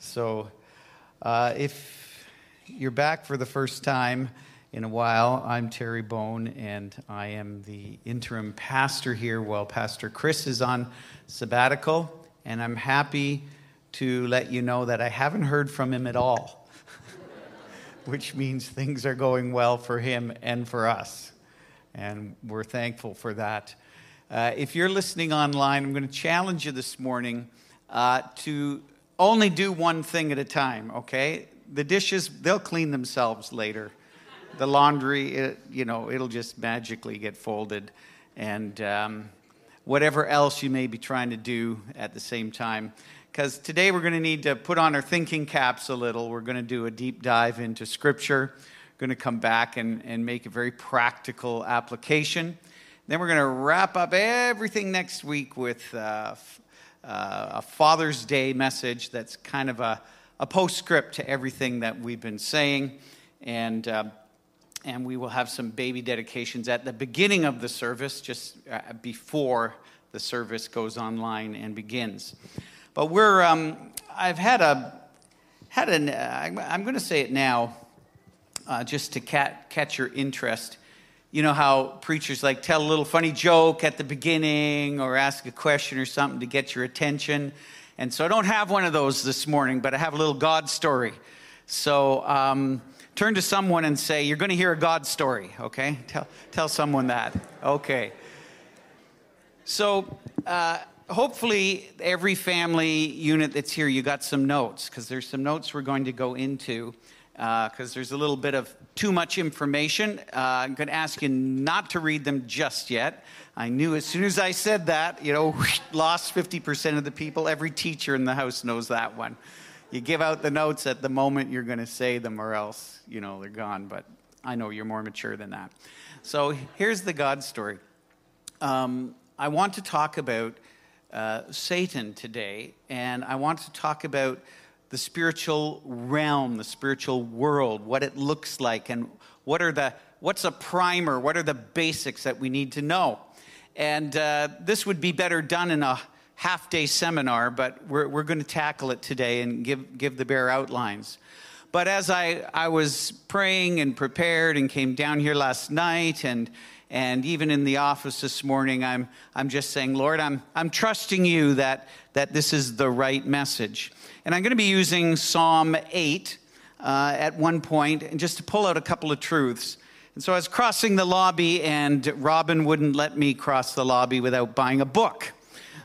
So, uh, if you're back for the first time in a while, I'm Terry Bone, and I am the interim pastor here while Pastor Chris is on sabbatical. And I'm happy to let you know that I haven't heard from him at all, which means things are going well for him and for us. And we're thankful for that. Uh, if you're listening online, I'm going to challenge you this morning uh, to only do one thing at a time, okay? The dishes, they'll clean themselves later. The laundry, it, you know, it'll just magically get folded. And um, whatever else you may be trying to do at the same time. Because today we're going to need to put on our thinking caps a little. We're going to do a deep dive into Scripture. We're going to come back and, and make a very practical application. Then we're going to wrap up everything next week with uh, uh, a Father's Day message that's kind of a, a, postscript to everything that we've been saying. And, uh, and we will have some baby dedications at the beginning of the service, just uh, before the service goes online and begins. But we're, um, I've had a, had an, uh, I'm going to say it now, uh, just to cat, catch your interest you know how preachers like tell a little funny joke at the beginning or ask a question or something to get your attention. And so I don't have one of those this morning, but I have a little God story. So um, turn to someone and say, You're going to hear a God story, okay? Tell, tell someone that. Okay. So uh, hopefully, every family unit that's here, you got some notes, because there's some notes we're going to go into because uh, there's a little bit of too much information. Uh, I'm going to ask you not to read them just yet. I knew as soon as I said that, you know, lost 50% of the people. Every teacher in the house knows that one. You give out the notes at the moment you're going to say them, or else, you know, they're gone. But I know you're more mature than that. So here's the God story. Um, I want to talk about uh, Satan today, and I want to talk about the spiritual realm, the spiritual world, what it looks like, and what are the what's a primer, what are the basics that we need to know. And uh, this would be better done in a half day seminar, but we're, we're going to tackle it today and give, give the bare outlines. But as I, I was praying and prepared and came down here last night and and even in the office this morning, I'm, I'm just saying, Lord, I'm, I'm trusting you that, that this is the right message. And I'm going to be using Psalm 8 uh, at one point, and just to pull out a couple of truths. And so I was crossing the lobby, and Robin wouldn't let me cross the lobby without buying a book.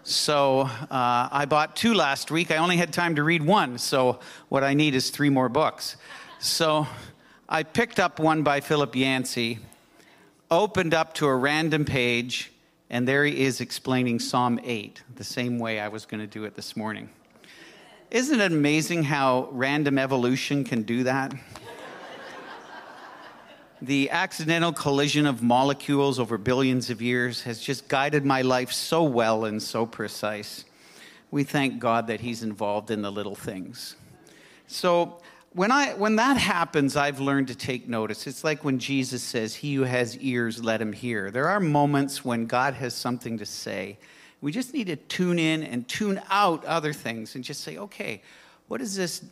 So uh, I bought two last week. I only had time to read one, so what I need is three more books. So I picked up one by Philip Yancey, opened up to a random page, and there he is explaining Psalm 8, the same way I was going to do it this morning. Isn't it amazing how random evolution can do that? the accidental collision of molecules over billions of years has just guided my life so well and so precise. We thank God that He's involved in the little things. So, when, I, when that happens, I've learned to take notice. It's like when Jesus says, He who has ears, let him hear. There are moments when God has something to say. We just need to tune in and tune out other things and just say, okay, what is this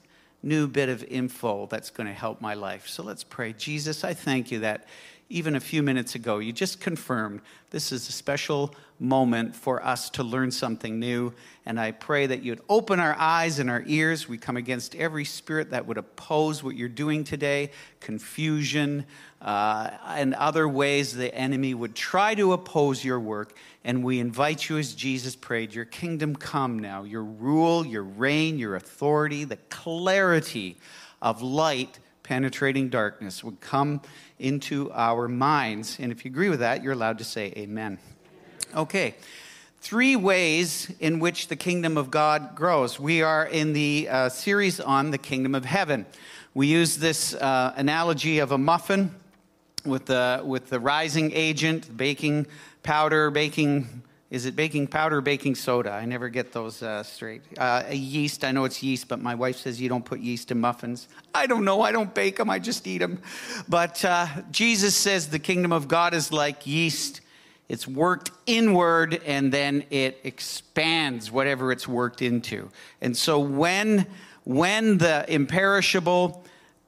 new bit of info that's going to help my life? So let's pray. Jesus, I thank you that even a few minutes ago, you just confirmed this is a special moment for us to learn something new. And I pray that you'd open our eyes and our ears. We come against every spirit that would oppose what you're doing today, confusion, uh, and other ways the enemy would try to oppose your work. And we invite you, as Jesus prayed, your kingdom come now, your rule, your reign, your authority, the clarity of light penetrating darkness would come into our minds. And if you agree with that, you're allowed to say amen. Okay. Three ways in which the kingdom of God grows. We are in the uh, series on the kingdom of heaven. We use this uh, analogy of a muffin with the, with the rising agent, baking powder, baking is it baking powder baking soda? I never get those uh, straight. Uh, yeast, I know it's yeast, but my wife says you don't put yeast in muffins. I don't know. I don't bake them, I just eat them. But uh, Jesus says the kingdom of God is like yeast. It's worked inward and then it expands whatever it's worked into. And so when when the imperishable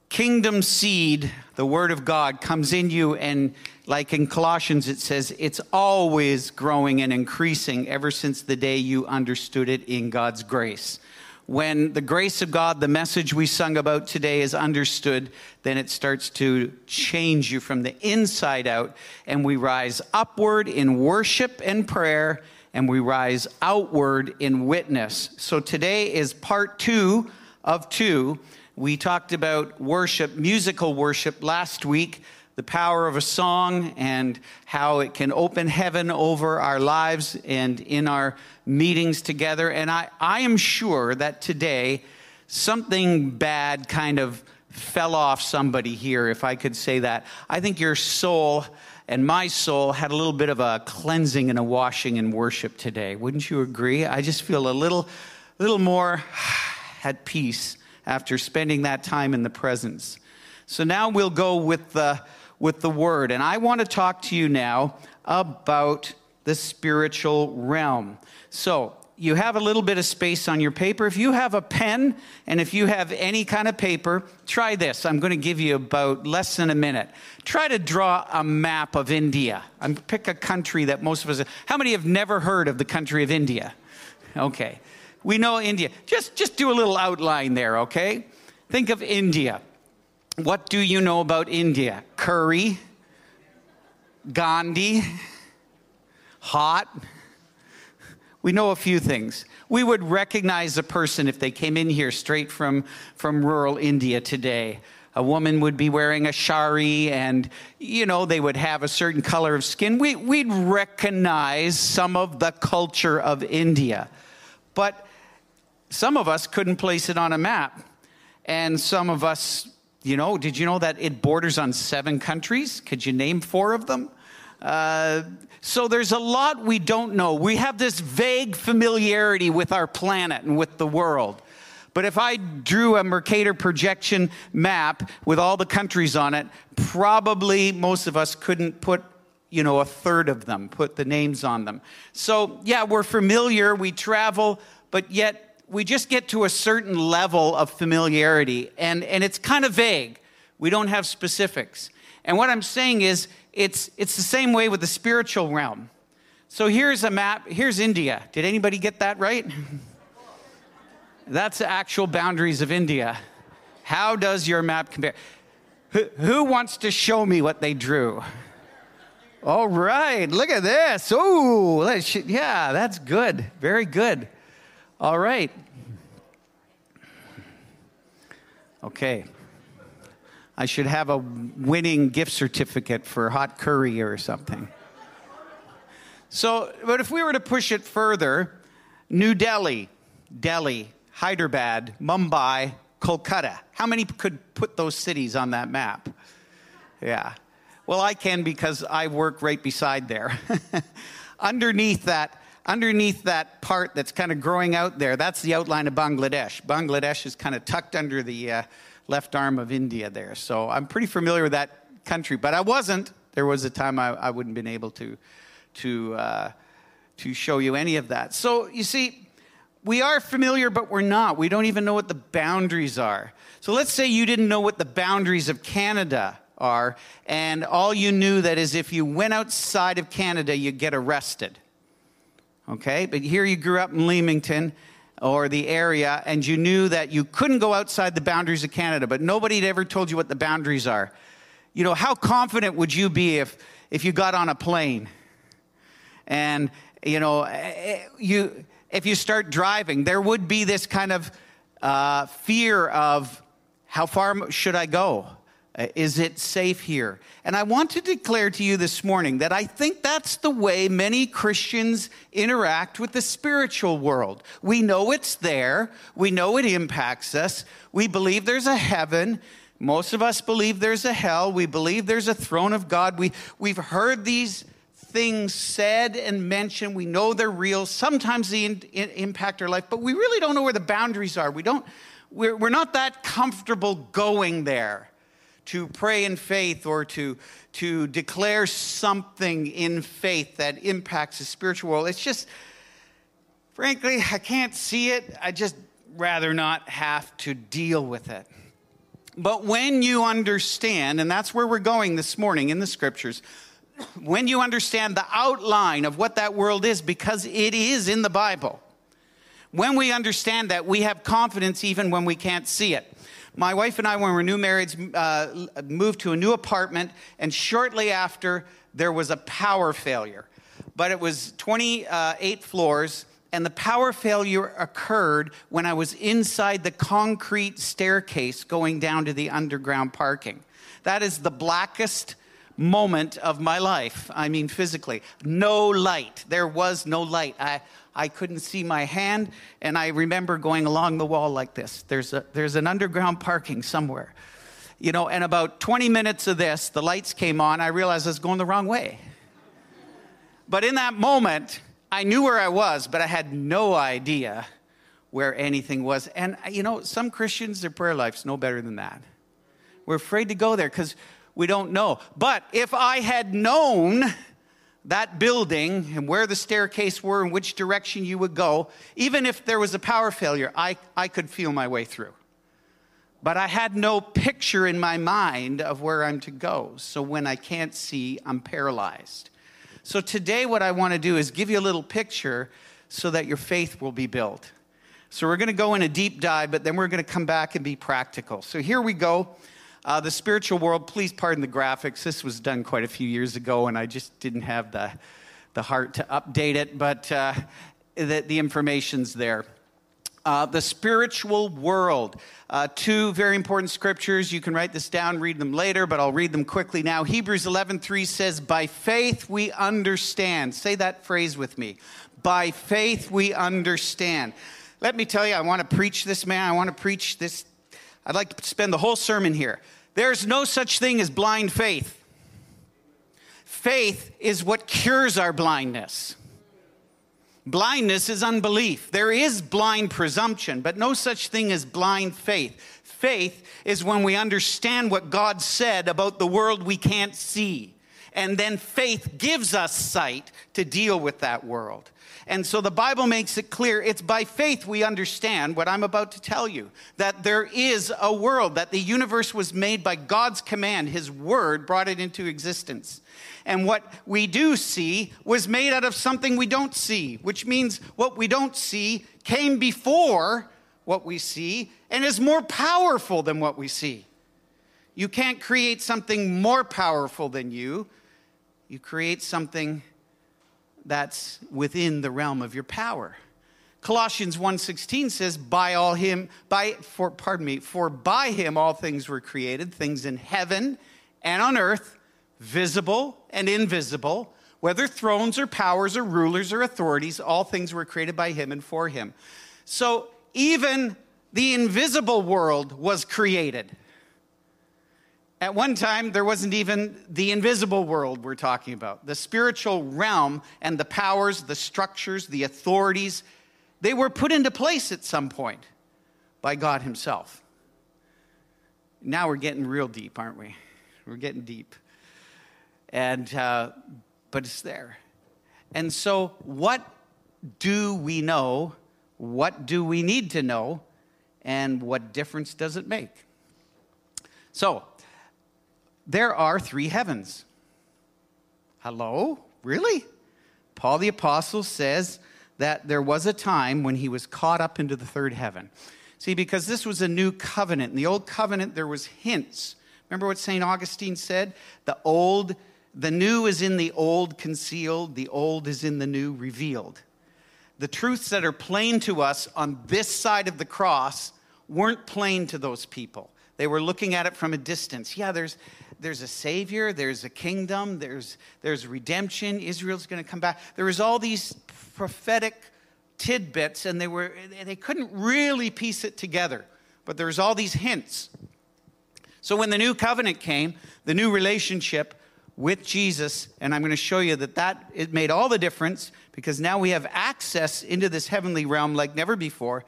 kingdom seed, the word of God, comes in you, and like in Colossians, it says it's always growing and increasing ever since the day you understood it in God's grace. When the grace of God, the message we sung about today, is understood, then it starts to change you from the inside out, and we rise upward in worship and prayer, and we rise outward in witness. So today is part two of two we talked about worship, musical worship last week, the power of a song and how it can open heaven over our lives and in our meetings together. And I, I am sure that today something bad kind of fell off somebody here, if I could say that. I think your soul and my soul had a little bit of a cleansing and a washing in worship today. Wouldn't you agree? I just feel a little, little more at peace after spending that time in the presence. So now we'll go with the, with the word. And I want to talk to you now about the spiritual realm. So you have a little bit of space on your paper. If you have a pen and if you have any kind of paper, try this. I'm going to give you about less than a minute. Try to draw a map of India. I'm pick a country that most of us. How many have never heard of the country of India? Okay. We know India. Just, just do a little outline there, okay? Think of India. What do you know about India? Curry, Gandhi, hot. We know a few things. We would recognize a person if they came in here straight from, from rural India today. A woman would be wearing a shari and, you know, they would have a certain color of skin. We, we'd recognize some of the culture of India. But some of us couldn't place it on a map. And some of us, you know, did you know that it borders on seven countries? Could you name four of them? Uh, so there's a lot we don't know. We have this vague familiarity with our planet and with the world. But if I drew a Mercator projection map with all the countries on it, probably most of us couldn't put you know, a third of them, put the names on them. So, yeah, we're familiar, we travel, but yet we just get to a certain level of familiarity, and, and it's kind of vague. We don't have specifics. And what I'm saying is, it's, it's the same way with the spiritual realm. So here's a map. Here's India. Did anybody get that right? That's the actual boundaries of India. How does your map compare? Who, who wants to show me what they drew? All right, look at this. Oh, yeah, that's good. Very good. All right. Okay. I should have a winning gift certificate for hot curry or something. So, but if we were to push it further, New Delhi, Delhi, Hyderabad, Mumbai, Kolkata. How many could put those cities on that map? Yeah. Well, I can because I work right beside there. Underneath that underneath that part that's kind of growing out there, that's the outline of Bangladesh. Bangladesh is kind of tucked under the uh, left arm of India there. So I'm pretty familiar with that country, but I wasn't. There was a time I, I wouldn't been able to, to, uh, to show you any of that. So you see, we are familiar, but we're not. We don't even know what the boundaries are. So let's say you didn't know what the boundaries of Canada are, and all you knew that is if you went outside of Canada, you'd get arrested okay? But here you grew up in Leamington or the area, and you knew that you couldn't go outside the boundaries of Canada, but nobody had ever told you what the boundaries are. You know, how confident would you be if, if you got on a plane and, you know, eh, you, if you start driving, there would be this kind of uh, fear of how far should I go? Uh, is it safe here? And I want to declare to you this morning that I think that's the way many Christians interact with the spiritual world. We know it's there, we know it impacts us, we believe there's a heaven. Most of us believe there's a hell. We believe there's a throne of God. We, we've heard these things said and mentioned. We know they're real. Sometimes they in, in, impact our life, but we really don't know where the boundaries are. We don't, we're, we're not that comfortable going there to pray in faith or to, to declare something in faith that impacts the spiritual world. It's just, frankly, I can't see it. I just rather not have to deal with it. But when you understand, and that's where we're going this morning in the scriptures, when you understand the outline of what that world is, because it is in the Bible, when we understand that, we have confidence even when we can't see it. My wife and I, when we were new marrieds, uh, moved to a new apartment, and shortly after, there was a power failure. But it was 28 floors, and the power failure occurred when I was inside the concrete staircase going down to the underground parking. That is the blackest moment of my life. I mean, physically. No light. There was no light. I, I couldn't see my hand, and I remember going along the wall like this. There's, a, there's an underground parking somewhere. You know, and about 20 minutes of this, the lights came on. I realized I was going the wrong way. But in that moment, I knew where I was, but I had no idea where anything was. And, you know, some Christians, their prayer life's no better than that. We're afraid to go there because we don't know. But if I had known that building and where the staircase were and which direction you would go, even if there was a power failure, I, I could feel my way through. But I had no picture in my mind of where I'm to go. So when I can't see, I'm paralyzed. So today, what I want to do is give you a little picture so that your faith will be built. So we're going to go in a deep dive, but then we're going to come back and be practical. So here we go. Uh, the spiritual world, please pardon the graphics. This was done quite a few years ago, and I just didn't have the, the heart to update it, but uh, the, the information's there. Uh, the spiritual world. Uh, two very important scriptures. You can write this down, read them later, but I'll read them quickly now. Hebrews 11:3 says, "By faith we understand." Say that phrase with me. By faith we understand. Let me tell you, I want to preach this, man. I want to preach this. I'd like to spend the whole sermon here. There's no such thing as blind faith. Faith is what cures our blindness. Blindness is unbelief. There is blind presumption, but no such thing as blind faith. Faith is when we understand what God said about the world we can't see. And then faith gives us sight to deal with that world. And so the Bible makes it clear it's by faith we understand what I'm about to tell you that there is a world, that the universe was made by God's command. His word brought it into existence. And what we do see was made out of something we don't see, which means what we don't see came before what we see and is more powerful than what we see. You can't create something more powerful than you. You create something that's within the realm of your power. Colossians 1:16 says by all him by for pardon me for by him all things were created things in heaven and on earth visible and invisible whether thrones or powers or rulers or authorities all things were created by him and for him. So even the invisible world was created. At one time, there wasn't even the invisible world we're talking about. The spiritual realm and the powers, the structures, the authorities, they were put into place at some point by God Himself. Now we're getting real deep, aren't we? We're getting deep. And, uh, but it's there. And so, what do we know? What do we need to know? And what difference does it make? So, there are three heavens. Hello? Really? Paul the Apostle says that there was a time when he was caught up into the third heaven. See, because this was a new covenant. In the old covenant, there was hints. Remember what St. Augustine said? The old, the new is in the old concealed, the old is in the new revealed. The truths that are plain to us on this side of the cross weren't plain to those people. They were looking at it from a distance. Yeah, there's, there's a savior, there's a kingdom, there's, there's redemption, Israel's going to come back. There was all these prophetic tidbits, and they, were, they couldn't really piece it together. But there's all these hints. So when the new covenant came, the new relationship with Jesus, and I'm going to show you that that it made all the difference because now we have access into this heavenly realm like never before.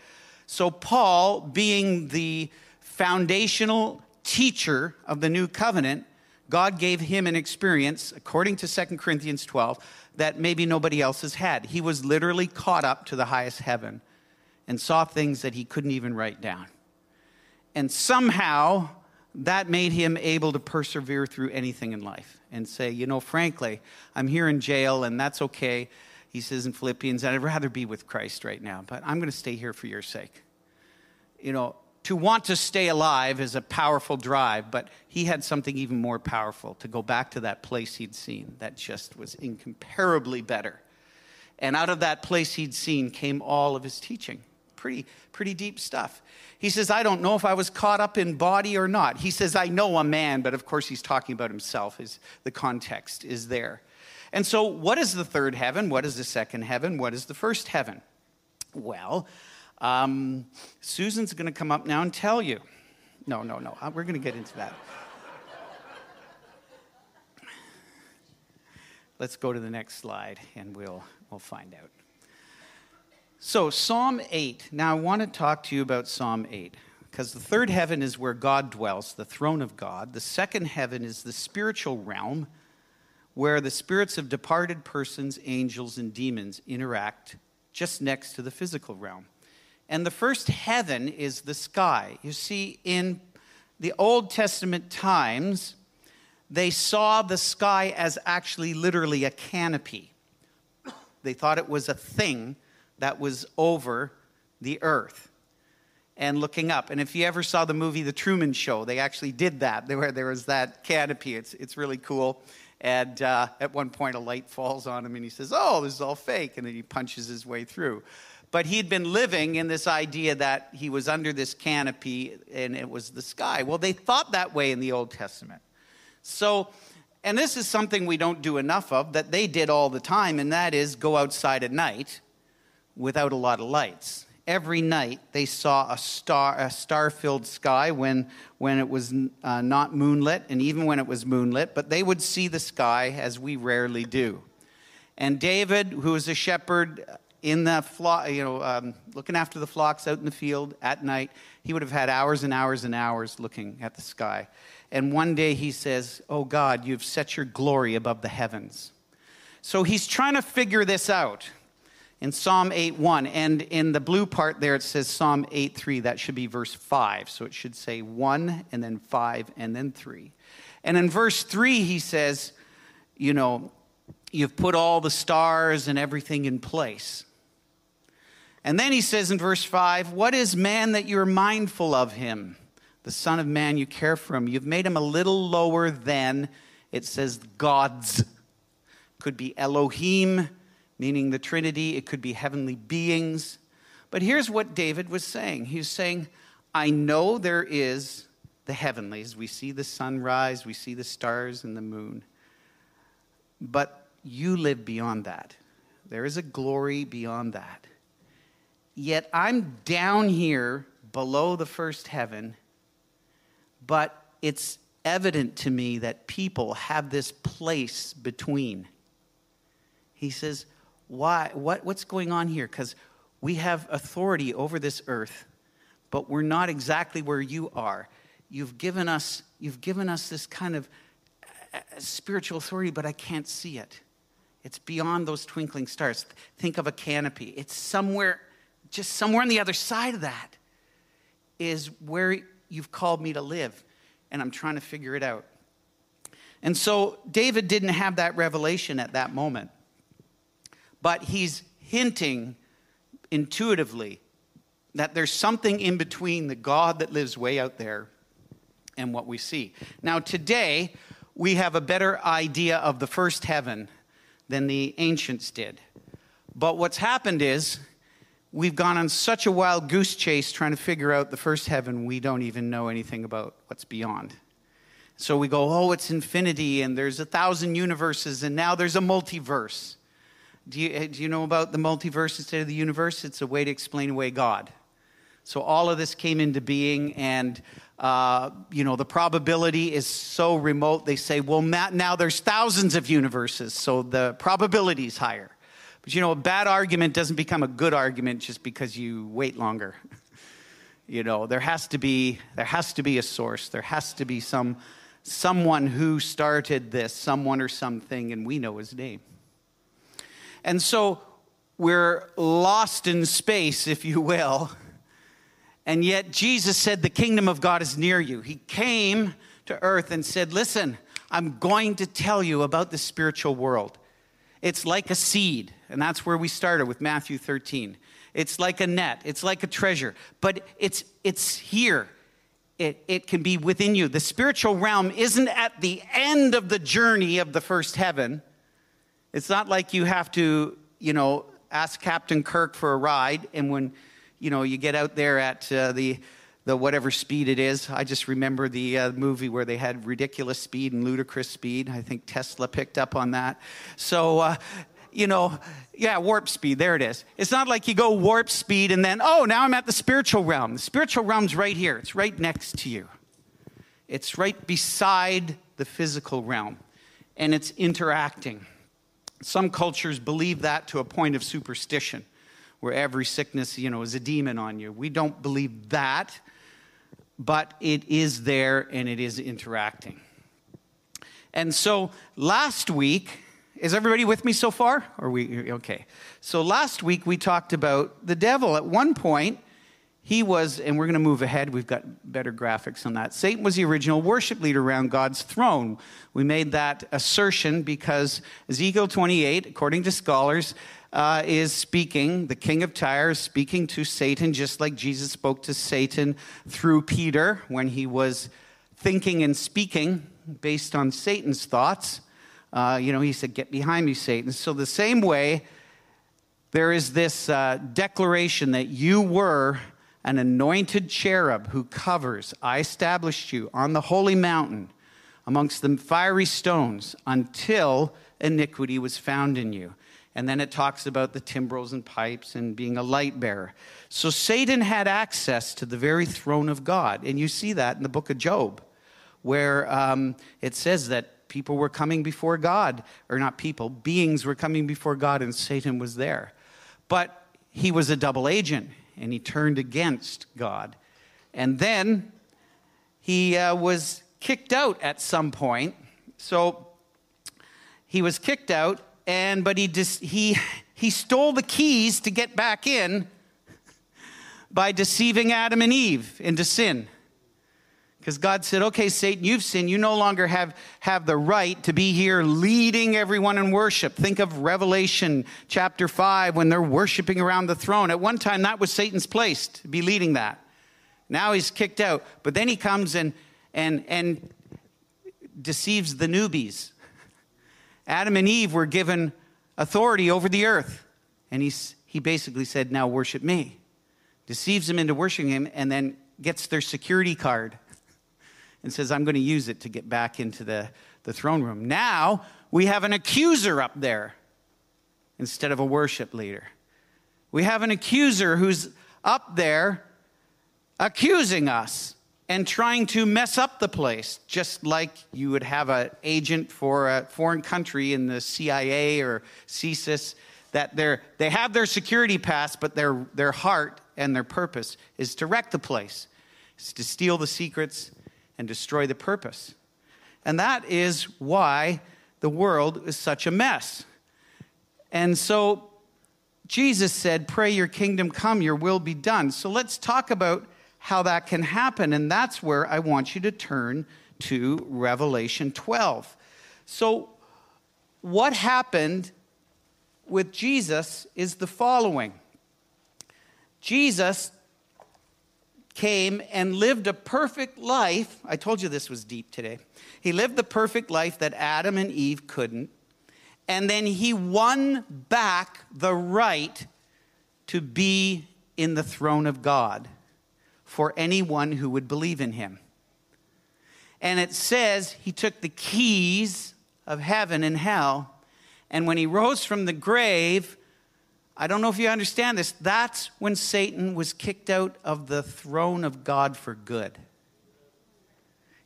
So Paul, being the foundational teacher of the new covenant, God gave him an experience, according to 2 Corinthians 12, that maybe nobody else has had. He was literally caught up to the highest heaven. and saw things that he couldn't even write down. And somehow that made him able to persevere through anything in life and say, you know, frankly, I'm here in jail and that's okay. He says in Philippians, I'd rather be with Christ right now, but I'm going to stay here for your sake. You know, to want to stay alive is a powerful drive, but he had something even more powerful to go back to that place he'd seen that just was incomparably better. And out of that place he'd seen came all of his teaching. Pretty, pretty deep stuff. He says, I don't know if I was caught up in body or not. He says, I know a man, but of course he's talking about himself. His, the context is there. And so, what is the third heaven? What is the second heaven? What is the first heaven? Well, um, Susan's going to come up now and tell you. No, no, no. Uh, we're going to get into that. Let's go to the next slide and we'll, we'll find out. So, Psalm 8. Now, I want to talk to you about Psalm 8 because the third heaven is where God dwells, the throne of God. The second heaven is the spiritual realm where the spirits of departed persons, angels, and demons interact just next to the physical realm. And the first heaven is the sky. You see, in the Old Testament times, they saw the sky as actually literally a canopy. They thought it was a thing that was over the earth and looking up. And if you ever saw the movie The Truman Show, they actually did that. There, there was that canopy. It's, it's really cool. And uh, at one point, a light falls on him, and he says, Oh, this is all fake. And then he punches his way through. But he'd been living in this idea that he was under this canopy and it was the sky. Well, they thought that way in the Old Testament. So, and this is something we don't do enough of that they did all the time, and that is go outside at night without a lot of lights. Every night they saw a star, a star-filled sky when, when it was uh, not moonlit, and even when it was moonlit. But they would see the sky as we rarely do. And David, who was a shepherd, in the flock, you know, um, looking after the flocks out in the field at night, he would have had hours and hours and hours looking at the sky. And one day he says, Oh God, you've set your glory above the heavens. So he's trying to figure this out in Psalm 8:1. And in the blue part there, it says Psalm 8:3. That should be verse 5. So it should say 1 and then 5 and then 3. And in verse 3, he says, You know, you've put all the stars and everything in place. And then he says in verse 5 What is man that you're mindful of him? The Son of Man, you care for him. You've made him a little lower than, it says, gods. Could be Elohim, meaning the Trinity. It could be heavenly beings. But here's what David was saying He was saying, I know there is the heavenlies. We see the sunrise, we see the stars and the moon. But you live beyond that. There is a glory beyond that. Yet I'm down here below the first heaven, but it's evident to me that people have this place between. He says, Why? What, what's going on here? Because we have authority over this earth, but we're not exactly where you are. You've given us, you've given us this kind of uh, spiritual authority, but I can't see it. It's beyond those twinkling stars. Think of a canopy. It's somewhere just somewhere on the other side of that is where you've called me to live, and I'm trying to figure it out. And so David didn't have that revelation at that moment, but he's hinting intuitively that there's something in between the God that lives way out there and what we see. Now, today, we have a better idea of the first heaven than the ancients did. But what's happened is, we've gone on such a wild goose chase trying to figure out the first heaven, we don't even know anything about what's beyond. So we go, oh, it's infinity, and there's a thousand universes, and now there's a multiverse. Do you, do you know about the multiverse instead of the universe? It's a way to explain away God. So all of this came into being, and uh, you know the probability is so remote. They say, well, now there's thousands of universes, so the probability is higher. But you know, a bad argument doesn't become a good argument just because you wait longer. you know, there has to be there has to be a source. There has to be some someone who started this, someone or something, and we know his name. And so we're lost in space, if you will. And yet, Jesus said, The kingdom of God is near you. He came to earth and said, Listen, I'm going to tell you about the spiritual world. It's like a seed, and that's where we started with Matthew 13. It's like a net, it's like a treasure, but it's, it's here. It, it can be within you. The spiritual realm isn't at the end of the journey of the first heaven. It's not like you have to, you know, ask Captain Kirk for a ride, and when, you know, you get out there at uh, the the whatever speed it is. I just remember the uh, movie where they had ridiculous speed and ludicrous speed. I think Tesla picked up on that. So, uh, you know, yeah, warp speed, there it is. It's not like you go warp speed and then, oh, now I'm at the spiritual realm. The spiritual realm's right here, it's right next to you, it's right beside the physical realm, and it's interacting. Some cultures believe that to a point of superstition, where every sickness, you know, is a demon on you. We don't believe that but it is there and it is interacting. And so last week, is everybody with me so far? Are we okay? So last week we talked about the devil. At one point, he was, and we're going to move ahead. We've got better graphics on that. Satan was the original worship leader around God's throne. We made that assertion because Ezekiel 28, according to scholars, uh, is speaking, the king of Tyre is speaking to Satan, just like Jesus spoke to Satan through Peter when he was thinking and speaking based on Satan's thoughts. Uh, you know, he said, Get behind me, Satan. So, the same way, there is this uh, declaration that you were an anointed cherub who covers. I established you on the holy mountain amongst the fiery stones until iniquity was found in you. And then it talks about the timbrels and pipes and being a light bearer. So Satan had access to the very throne of God. And you see that in the book of Job, where um, it says that people were coming before God, or not people, beings were coming before God, and Satan was there. But he was a double agent, and he turned against God. And then he uh, was kicked out at some point. So he was kicked out and but he dis, he he stole the keys to get back in by deceiving Adam and Eve into sin. Because God said, okay, Satan, you've sinned. You no longer have, have the right to be here leading everyone in worship. Think of Revelation chapter 5 when they're worshiping around the throne. At one time, that was Satan's place to be leading that. Now he's kicked out. But then he comes and, and, and deceives the newbies Adam and Eve were given authority over the earth. And he's, he basically said, Now worship me. Deceives them into worshiping him and then gets their security card and says, I'm going to use it to get back into the, the throne room. Now we have an accuser up there instead of a worship leader. We have an accuser who's up there accusing us and trying to mess up the place, just like you would have an agent for a foreign country in the CIA or CSIS, that they they have their security pass, but their, their heart and their purpose is to wreck the place, is to steal the secrets and destroy the purpose. And that is why the world is such a mess. And so Jesus said, Pray your kingdom come, your will be done. So let's talk about how that can happen. And that's where I want you to turn to Revelation 12. So, what happened with Jesus is the following Jesus came and lived a perfect life. I told you this was deep today. He lived the perfect life that Adam and Eve couldn't. And then he won back the right to be in the throne of God for anyone who would believe in him. And it says he took the keys of heaven and hell, and when he rose from the grave, I don't know if you understand this, that's when Satan was kicked out of the throne of God for good.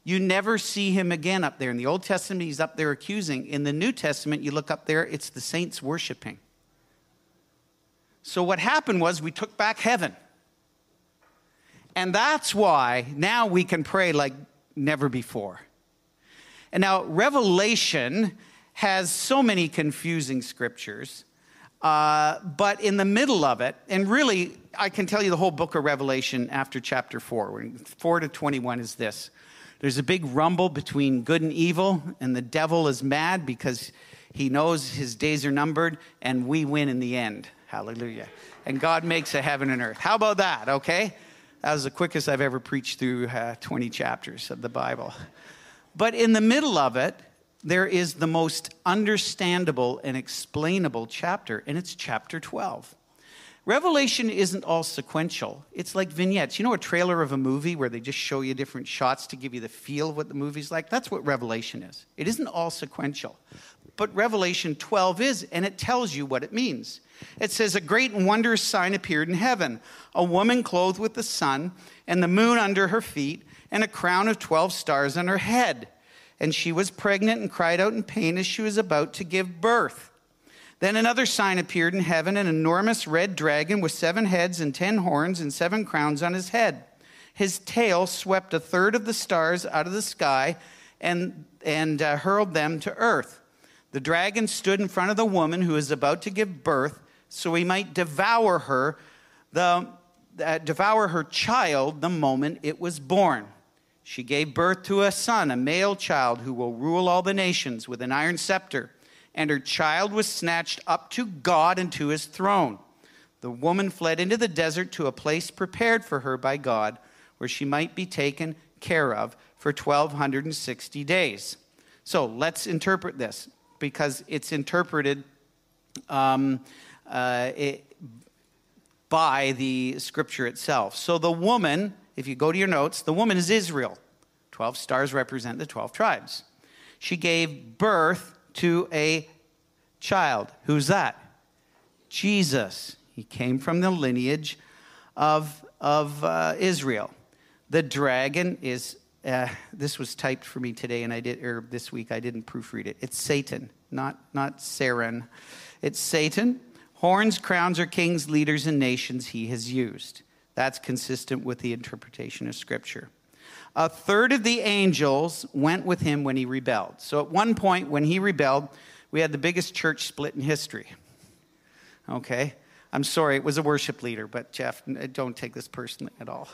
You never see him again up there. In the Old Testament, he's up there accusing. In the New Testament, you look up there, it's the saints worshiping. So, what happened was we took back heaven. And that's why now we can pray like never before. And now, Revelation has so many confusing scriptures. Uh, but in the middle of it, and really, I can tell you the whole book of Revelation after chapter 4. 4 to 21 is this there's a big rumble between good and evil, and the devil is mad because he knows his days are numbered, and we win in the end. Hallelujah. And God makes a heaven and earth. How about that, okay? That was the quickest I've ever preached through uh, 20 chapters of the Bible. But in the middle of it, there is the most understandable and explainable chapter, and it's chapter 12. Revelation isn't all sequential. It's like vignettes. You know, a trailer of a movie where they just show you different shots to give you the feel of what the movie's like? That's what Revelation is. It isn't all sequential. But Revelation 12 is, and it tells you what it means. It says, A great and wondrous sign appeared in heaven a woman clothed with the sun, and the moon under her feet, and a crown of 12 stars on her head and she was pregnant and cried out in pain as she was about to give birth. Then another sign appeared in heaven an enormous red dragon with seven heads and ten horns and seven crowns on his head. His tail swept a third of the stars out of the sky and, and uh, hurled them to earth. The dragon stood in front of the woman who was about to give birth so he might devour her, the, uh, devour her child the moment it was born. She gave birth to a son, a male child, who will rule all the nations with an iron scepter. And her child was snatched up to God and to his throne. The woman fled into the desert to a place prepared for her by God, where she might be taken care of for 1260 days. So let's interpret this because it's interpreted um, uh, it, by the scripture itself. So the woman if you go to your notes, the woman is Israel. 12 stars represent the 12 tribes. She gave birth to a child. Who's that? Jesus. He came from the lineage of, of uh, Israel. The dragon is, uh, this was typed for me today, and I did, or this week I didn't proofread it. It's Satan, not, not Saren. It's Satan. Horns, crowns, or kings, leaders, and nations he has used. That's consistent with the interpretation of Scripture. A third of the angels went with him when he rebelled. So at one point, when he rebelled, we had the biggest church split in history. Okay? I'm sorry, it was a worship leader, but Jeff, uh, don't take this personally at all.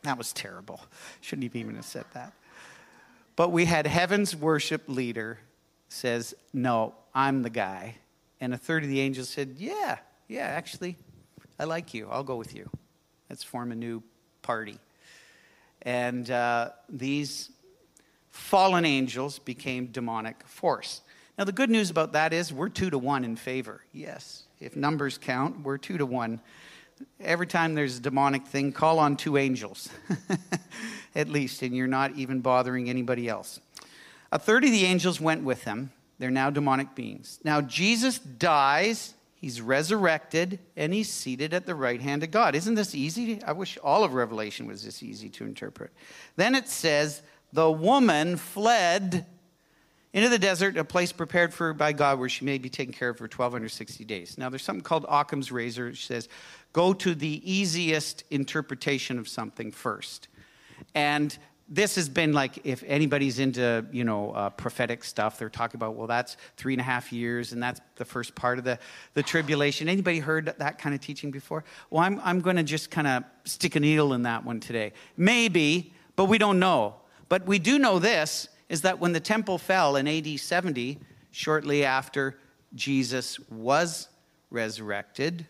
That was terrible. Shouldn't have even have said that. But we had heaven's worship leader says, No, I'm the guy. And a third of the angels said, Yeah, yeah, actually, I like you. I'll go with you. Let's form a new party. And uh, these fallen angels became demonic force. Now, the good news about that is we're two to one in favor. Yes, if numbers count, we're two to one. Every time there's a demonic thing, call on two angels, at least, and you're not even bothering anybody else. A third of the angels went with them. They're now demonic beings. Now, Jesus dies He's resurrected and he's seated at the right hand of God. Isn't this easy? I wish all of Revelation was this easy to interpret. Then it says, The woman fled into the desert, a place prepared for her by God where she may be taken care of for 1260 days. Now, there's something called Occam's razor, which says, Go to the easiest interpretation of something first. And this has been like if anybody's into you know uh, prophetic stuff they're talking about well that's three and a half years and that's the first part of the, the tribulation. Anybody heard that kind of teaching before? Well i'm, I'm going to just kind of stick a needle in that one today. Maybe but we don't know. But we do know this is that when the temple fell in ad 70 shortly after jesus was resurrected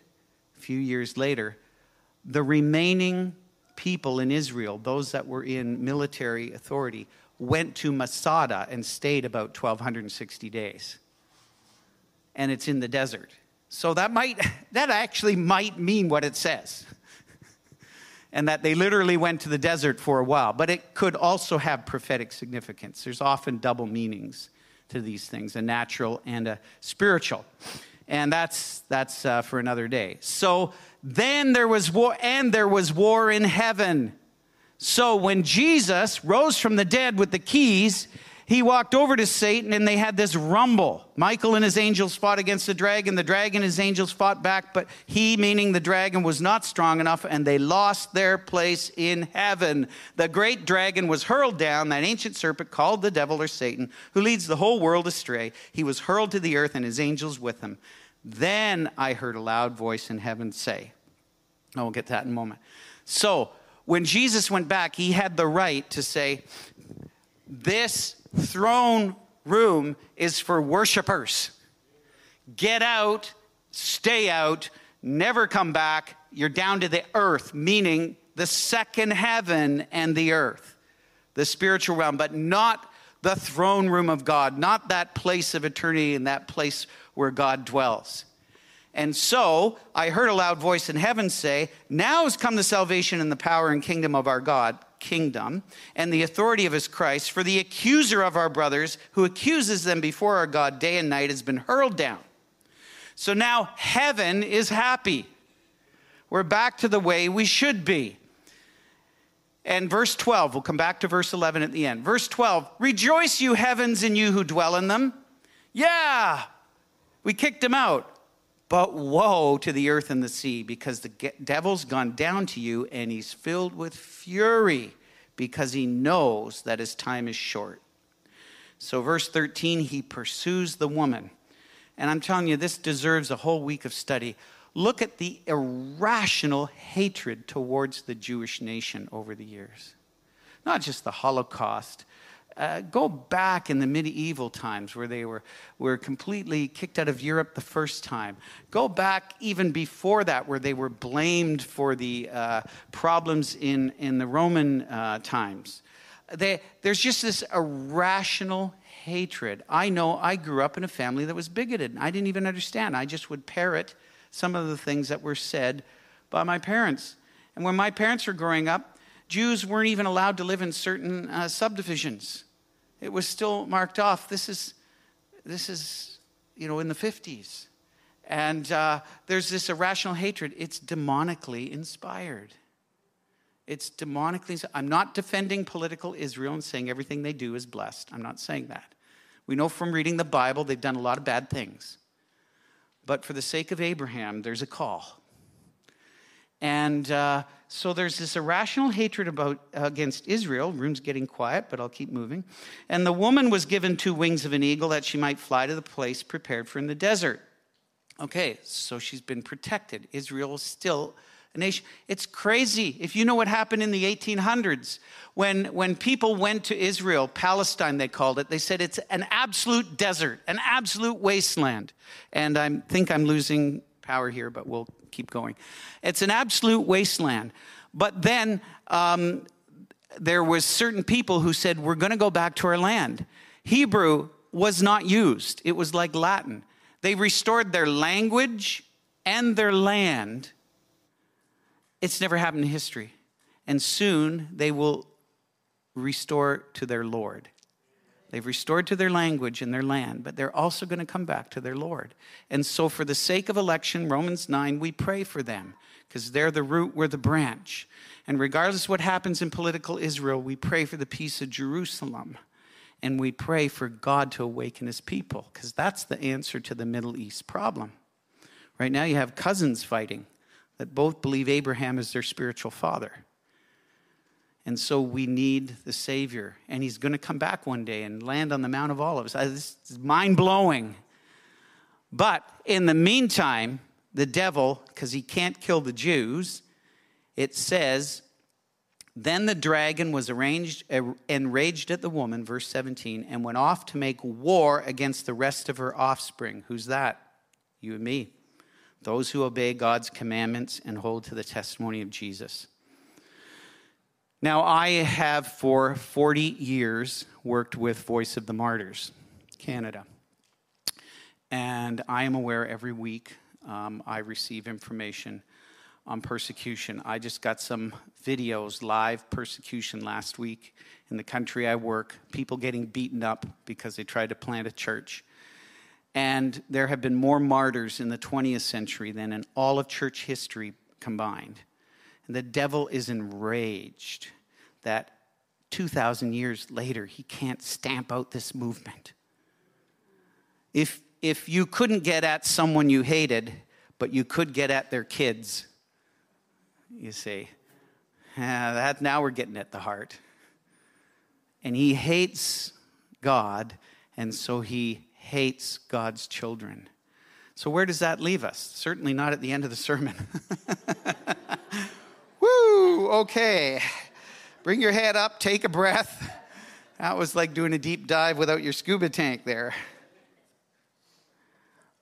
a few years later the remaining people in Israel, those that were in military authority, went to Masada and stayed about 1,260 days. And it's in the desert. So that might, that actually might mean what it says. and that they literally went to the desert for a while. But it could also have prophetic significance. There's often double meanings to these things a natural and a spiritual. And that's, that's uh, for another day. So then there was war, and there was war in heaven. So when Jesus rose from the dead with the keys, he walked over to Satan and they had this rumble. Michael and his angels fought against the dragon. The dragon and his angels fought back, but he, meaning the dragon, was not strong enough and they lost their place in heaven. The great dragon was hurled down, that ancient serpent called the devil or Satan, who leads the whole world astray. He was hurled to the earth and his angels with him. Then I heard a loud voice in heaven say, I will get that in a moment. So, when Jesus went back, he had the right to say, This throne room is for worshipers. Get out, stay out, never come back. You're down to the earth, meaning the second heaven and the earth, the spiritual realm, but not the throne room of God, not that place of eternity and that place where God dwells. And so I heard a loud voice in heaven say, Now has come the salvation and the power and kingdom of our God, kingdom, and the authority of his Christ, for the accuser of our brothers, who accuses them before our God day and night, has been hurled down. So now heaven is happy. We're back to the way we should be. And verse 12, we'll come back to verse 11 at the end. Verse 12, rejoice, you heavens, and you who dwell in them. Yeah, we kicked him out. But woe to the earth and the sea, because the devil's gone down to you, and he's filled with fury, because he knows that his time is short. So, verse 13, he pursues the woman. And I'm telling you, this deserves a whole week of study. Look at the irrational hatred towards the Jewish nation over the years. Not just the Holocaust, uh, go back in the medieval times where they were, were completely kicked out of Europe the first time. Go back even before that, where they were blamed for the uh, problems in, in the Roman uh, times. They, there's just this irrational hatred. I know I grew up in a family that was bigoted. I didn't even understand. I just would parrot some of the things that were said by my parents. And when my parents were growing up, Jews weren't even allowed to live in certain uh, subdivisions. It was still marked off. This is, this is, you know, in the 50s. And uh, there's this irrational hatred. It's demonically inspired. It's demonically. I'm not defending political Israel and saying everything they do is blessed. I'm not saying that. We know from reading the Bible they've done a lot of bad things. But for the sake of Abraham, there's a call. And uh, so there's this irrational hatred about, against Israel. Room's getting quiet, but I'll keep moving. And the woman was given two wings of an eagle that she might fly to the place prepared for in the desert. Okay, so she's been protected. Israel is still a nation. It's crazy. If you know what happened in the 1800s, when, when people went to Israel, Palestine they called it, they said it's an absolute desert, an absolute wasteland. And I think I'm losing power here, but we'll keep going. It's an absolute wasteland. But then um, there was certain people who said, we're going to go back to our land. Hebrew was not used. It was like Latin. They restored their language and their land. It's never happened in history. And soon they will restore to their Lord. They've restored to their language and their land, but they're also going to come back to their Lord. And so, for the sake of election, Romans 9, we pray for them because they're the root, we're the branch. And regardless what happens in political Israel, we pray for the peace of Jerusalem. And we pray for God to awaken his people because that's the answer to the Middle East problem. Right now, you have cousins fighting that both believe Abraham is their spiritual father. And so we need the Savior. And He's going to come back one day and land on the Mount of Olives. This is mind blowing. But in the meantime, the devil, because he can't kill the Jews, it says, then the dragon was arranged, er, enraged at the woman, verse 17, and went off to make war against the rest of her offspring. Who's that? You and me. Those who obey God's commandments and hold to the testimony of Jesus. Now, I have for 40 years worked with Voice of the Martyrs, Canada. And I am aware every week um, I receive information on persecution. I just got some videos, live persecution last week in the country I work, people getting beaten up because they tried to plant a church. And there have been more martyrs in the 20th century than in all of church history combined. And the devil is enraged that 2,000 years later, he can't stamp out this movement. If, if you couldn't get at someone you hated, but you could get at their kids, you see, ah, that, now we're getting at the heart. And he hates God, and so he hates God's children. So, where does that leave us? Certainly not at the end of the sermon. Woo, okay. Bring your head up, take a breath. That was like doing a deep dive without your scuba tank there.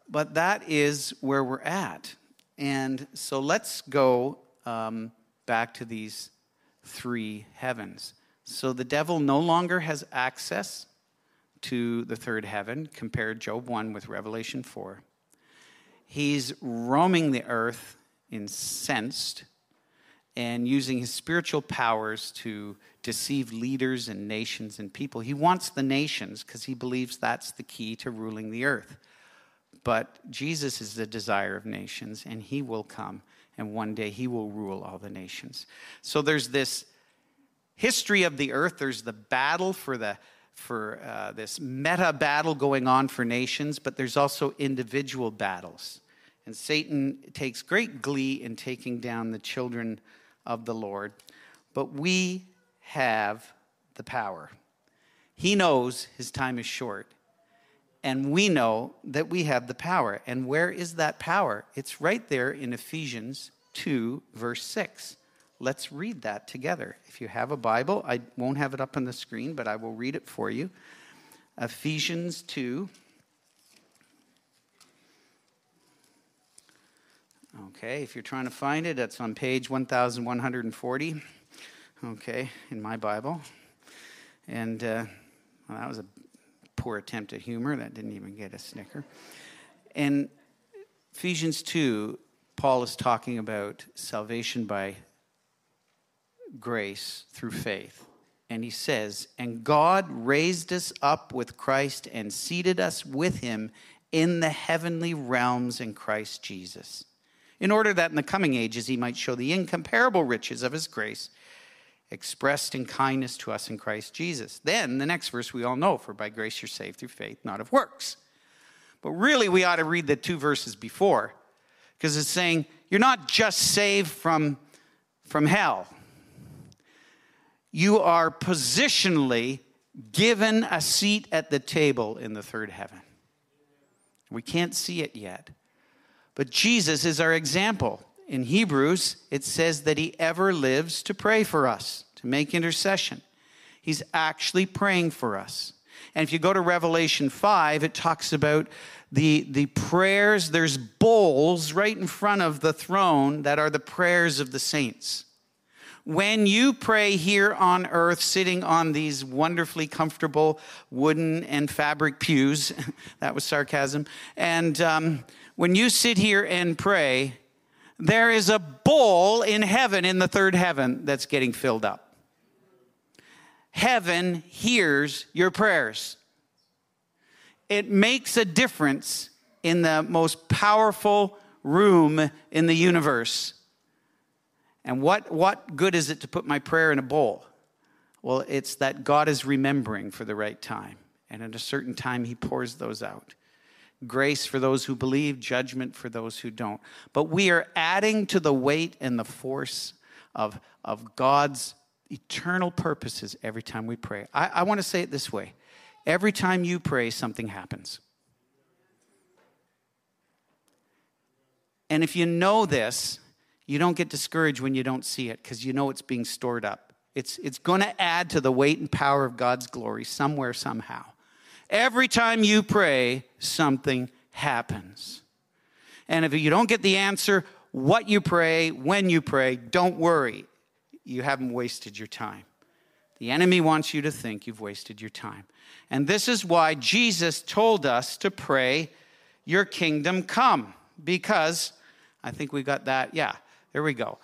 But that is where we're at. And so let's go um, back to these three heavens. So the devil no longer has access to the third heaven. Compare Job 1 with Revelation 4. He's roaming the earth incensed and using his spiritual powers to deceive leaders and nations and people. He wants the nations because he believes that's the key to ruling the earth. But Jesus is the desire of nations, and he will come, and one day he will rule all the nations. So there's this history of the earth, there's the battle for the for uh, this meta battle going on for nations, but there's also individual battles. And Satan takes great glee in taking down the children of the Lord. But we have the power. He knows his time is short. And we know that we have the power. And where is that power? It's right there in Ephesians 2, verse 6. Let's read that together. If you have a Bible, I won't have it up on the screen, but I will read it for you. Ephesians 2. Okay, if you're trying to find it, it's on page 1140. Okay, in my Bible. And uh, well, that was a poor attempt at humor. That didn't even get a snicker. In Ephesians 2, Paul is talking about salvation by grace through faith. And he says, And God raised us up with Christ and seated us with him in the heavenly realms in Christ Jesus, in order that in the coming ages he might show the incomparable riches of his grace expressed in kindness to us in Christ Jesus. Then the next verse we all know, for by grace you're saved through faith, not of works. But really, we ought to read the two verses before, because it's saying you're not just saved from, from hell you are positionally given a seat at the table in the third heaven. We can't see it yet. But Jesus is our example. In Hebrews, it says that he ever lives to pray for us, to make intercession. He's actually praying for us. And if you go to Revelation 5, it talks about the, the prayers. There's bowls right in front of the throne that are the prayers of the saints when you pray here on earth, sitting on these wonderfully comfortable wooden and fabric pews, that was sarcasm, and um, when you sit here and pray, there is a bowl in heaven, in the third heaven, that's getting filled up. Heaven hears your prayers. It makes a difference in the most powerful room in the universe and what, what good is it to put my prayer in a bowl? Well, it's that God is remembering for the right time. And at a certain time, He pours those out. Grace for those who believe, judgment for those who don't. But we are adding to the weight and the force of, of God's eternal purposes every time we pray. I, I want to say it this way every time you pray, something happens. And if you know this, you don't get discouraged when you don't see it because you know it's being stored up. It's, it's going to add to the weight and power of God's glory somewhere, somehow. Every time you pray, something happens. And if you don't get the answer, what you pray, when you pray, don't worry. You haven't wasted your time. The enemy wants you to think you've wasted your time. And this is why Jesus told us to pray, Your kingdom come. Because I think we got that. Yeah. There we go.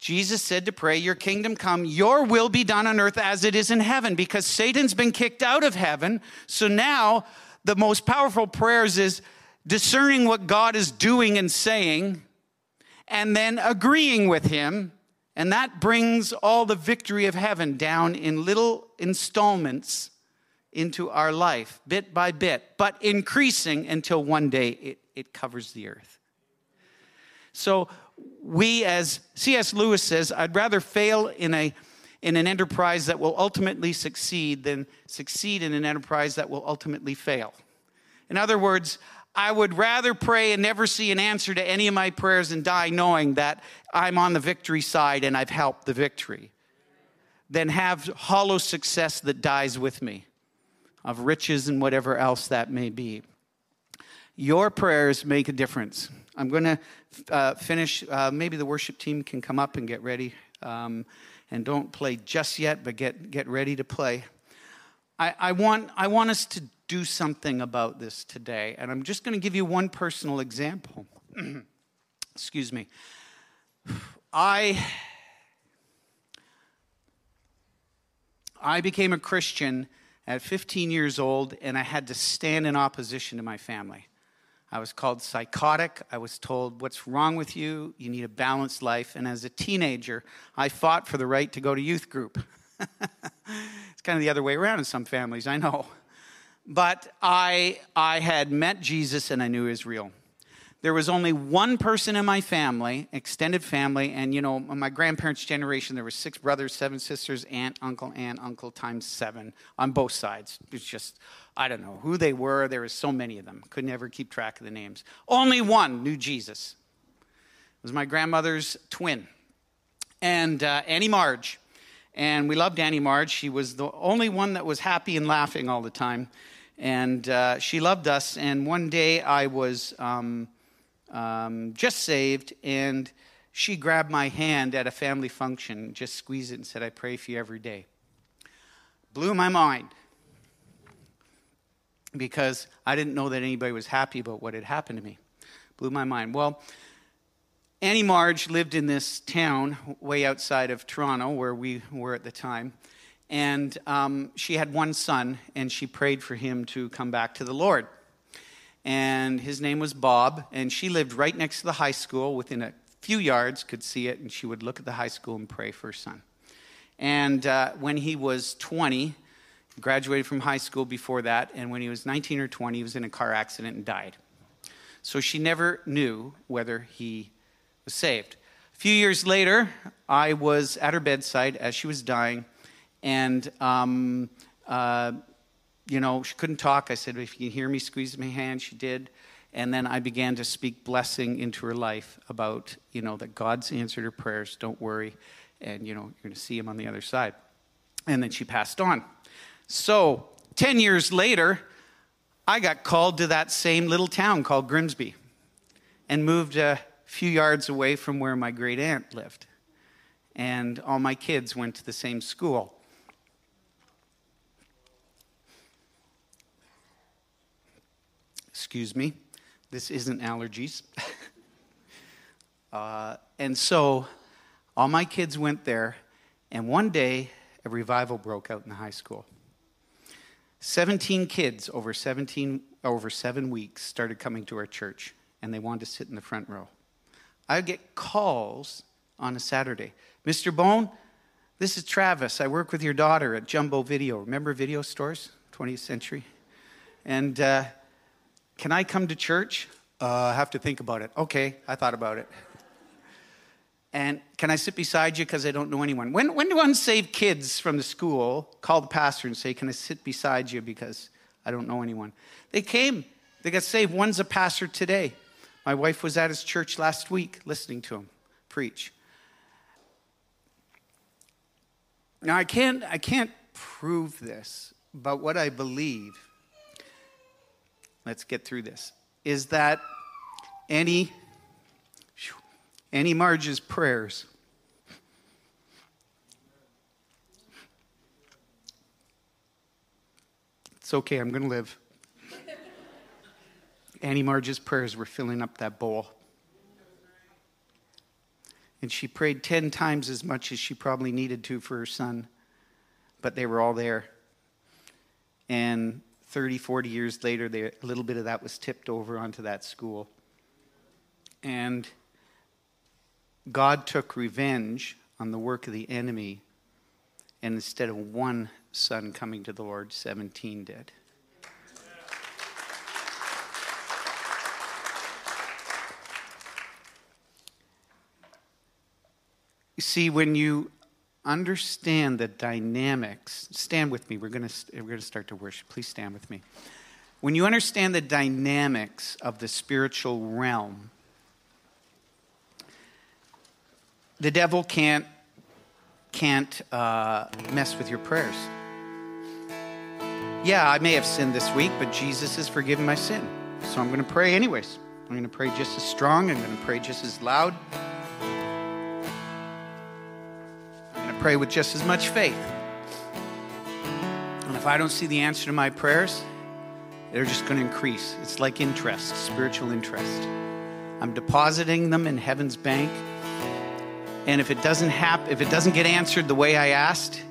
Jesus said to pray, Your kingdom come, your will be done on earth as it is in heaven, because Satan's been kicked out of heaven. So now the most powerful prayers is discerning what God is doing and saying, and then agreeing with him. And that brings all the victory of heaven down in little installments into our life, bit by bit, but increasing until one day it, it covers the earth. So we, as C.S. Lewis says, I'd rather fail in, a, in an enterprise that will ultimately succeed than succeed in an enterprise that will ultimately fail. In other words, I would rather pray and never see an answer to any of my prayers and die knowing that I'm on the victory side and I've helped the victory than have hollow success that dies with me of riches and whatever else that may be. Your prayers make a difference. I'm going to uh, finish. Uh, maybe the worship team can come up and get ready. Um, and don't play just yet, but get, get ready to play. I, I, want, I want us to do something about this today. And I'm just going to give you one personal example. Excuse me. I, I became a Christian at 15 years old, and I had to stand in opposition to my family. I was called psychotic. I was told, What's wrong with you? You need a balanced life. And as a teenager, I fought for the right to go to youth group. it's kind of the other way around in some families, I know. But I, I had met Jesus and I knew he was real there was only one person in my family, extended family, and you know, my grandparents' generation, there were six brothers, seven sisters, aunt, uncle, aunt, uncle times seven on both sides. It's just, I don't know who they were. There was so many of them. Could never keep track of the names. Only one knew Jesus. It was my grandmother's twin, and uh, Annie Marge. And we loved Annie Marge. She was the only one that was happy and laughing all the time. And uh, she loved us. And one day I was. Um, um, just saved, and she grabbed my hand at a family function, just squeezed it, and said, I pray for you every day. Blew my mind because I didn't know that anybody was happy about what had happened to me. Blew my mind. Well, Annie Marge lived in this town way outside of Toronto, where we were at the time. And um, she had one son, and she prayed for him to come back to the Lord and his name was Bob, and she lived right next to the high school within a few yards, could see it, and she would look at the high school and pray for her son. And uh, when he was 20, graduated from high school before that, and when he was 19 or 20, he was in a car accident and died. So she never knew whether he was saved. A few years later, I was at her bedside as she was dying, and um, uh, you know, she couldn't talk. I said, if you can hear me, squeeze my hand. She did. And then I began to speak blessing into her life about, you know, that God's answered her prayers. Don't worry. And, you know, you're going to see him on the other side. And then she passed on. So, 10 years later, I got called to that same little town called Grimsby and moved a few yards away from where my great aunt lived. And all my kids went to the same school. Excuse me, this isn't allergies. uh, and so all my kids went there, and one day a revival broke out in the high school. 17 kids over 17 over 7 weeks started coming to our church and they wanted to sit in the front row. I get calls on a Saturday. Mr. Bone, this is Travis. I work with your daughter at Jumbo Video. Remember video stores, 20th century? And uh, can I come to church? Uh, I have to think about it. Okay, I thought about it. And can I sit beside you because I don't know anyone? When, when do unsaved kids from the school call the pastor and say, Can I sit beside you because I don't know anyone? They came, they got saved. One's a pastor today. My wife was at his church last week listening to him preach. Now, I can't, I can't prove this, but what I believe let's get through this, is that Annie, Annie Marge's prayers It's okay, I'm going to live. Annie Marge's prayers were filling up that bowl. And she prayed 10 times as much as she probably needed to for her son, but they were all there. And 30, 40 years later, they, a little bit of that was tipped over onto that school. And God took revenge on the work of the enemy, and instead of one son coming to the Lord, 17 did. You see, when you understand the dynamics. Stand with me. We're going we're going to start to worship. Please stand with me. when you understand the dynamics of the spiritual realm, the devil can't can't uh, mess with your prayers. Yeah, I may have sinned this week, but Jesus has forgiven my sin. So I'm going to pray anyways. I'm going to pray just as strong. I'm going to pray just as loud. Pray with just as much faith. And if I don't see the answer to my prayers, they're just going to increase. It's like interest, spiritual interest. I'm depositing them in heaven's bank and if it doesn't happen, if it doesn't get answered the way I asked,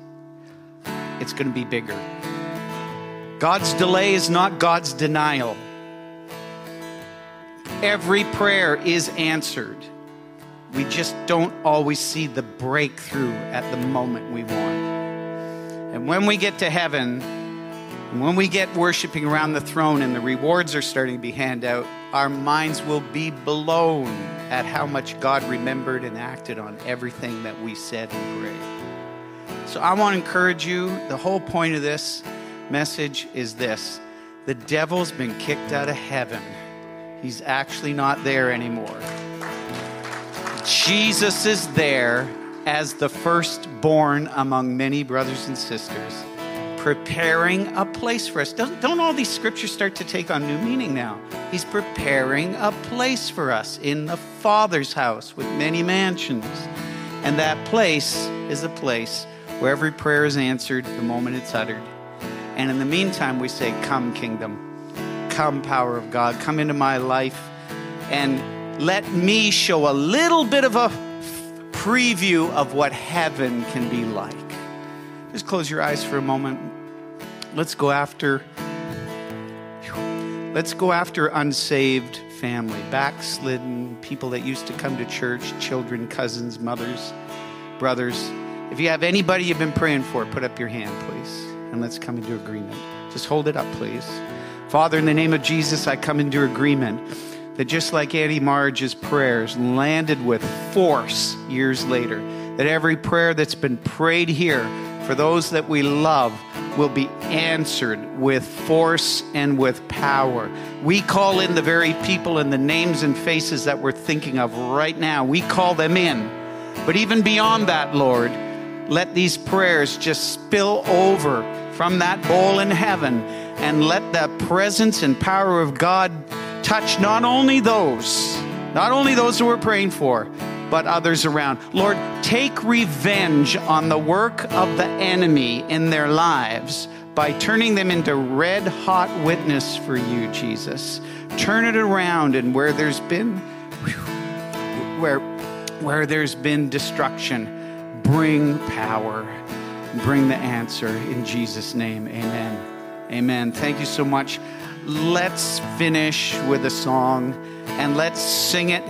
it's going to be bigger. God's delay is not God's denial. Every prayer is answered. We just don't always see the breakthrough at the moment we want. And when we get to heaven, when we get worshiping around the throne and the rewards are starting to be handed out, our minds will be blown at how much God remembered and acted on everything that we said and prayed. So I want to encourage you. The whole point of this message is this the devil's been kicked out of heaven, he's actually not there anymore. Jesus is there as the firstborn among many brothers and sisters preparing a place for us. Don't, don't all these scriptures start to take on new meaning now? He's preparing a place for us in the Father's house with many mansions. And that place is a place where every prayer is answered the moment it's uttered. And in the meantime, we say, Come, kingdom, come, power of God, come into my life, and let me show a little bit of a preview of what heaven can be like. Just close your eyes for a moment. Let's go after let's go after unsaved family, backslidden people that used to come to church, children, cousins, mothers, brothers. If you have anybody you've been praying for, put up your hand, please. And let's come into agreement. Just hold it up, please. Father, in the name of Jesus, I come into agreement that just like Auntie Marge's prayers landed with force years later, that every prayer that's been prayed here for those that we love will be answered with force and with power. We call in the very people and the names and faces that we're thinking of right now. We call them in. But even beyond that, Lord, let these prayers just spill over from that bowl in heaven and let the presence and power of God touch not only those, not only those who we're praying for, but others around. Lord, take revenge on the work of the enemy in their lives by turning them into red hot witness for you, Jesus. Turn it around and where there's been where where there's been destruction, bring power. Bring the answer in Jesus name. Amen. Amen. Thank you so much. Let's finish with a song and let's sing it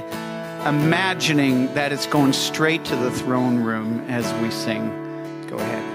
imagining that it's going straight to the throne room as we sing. Go ahead.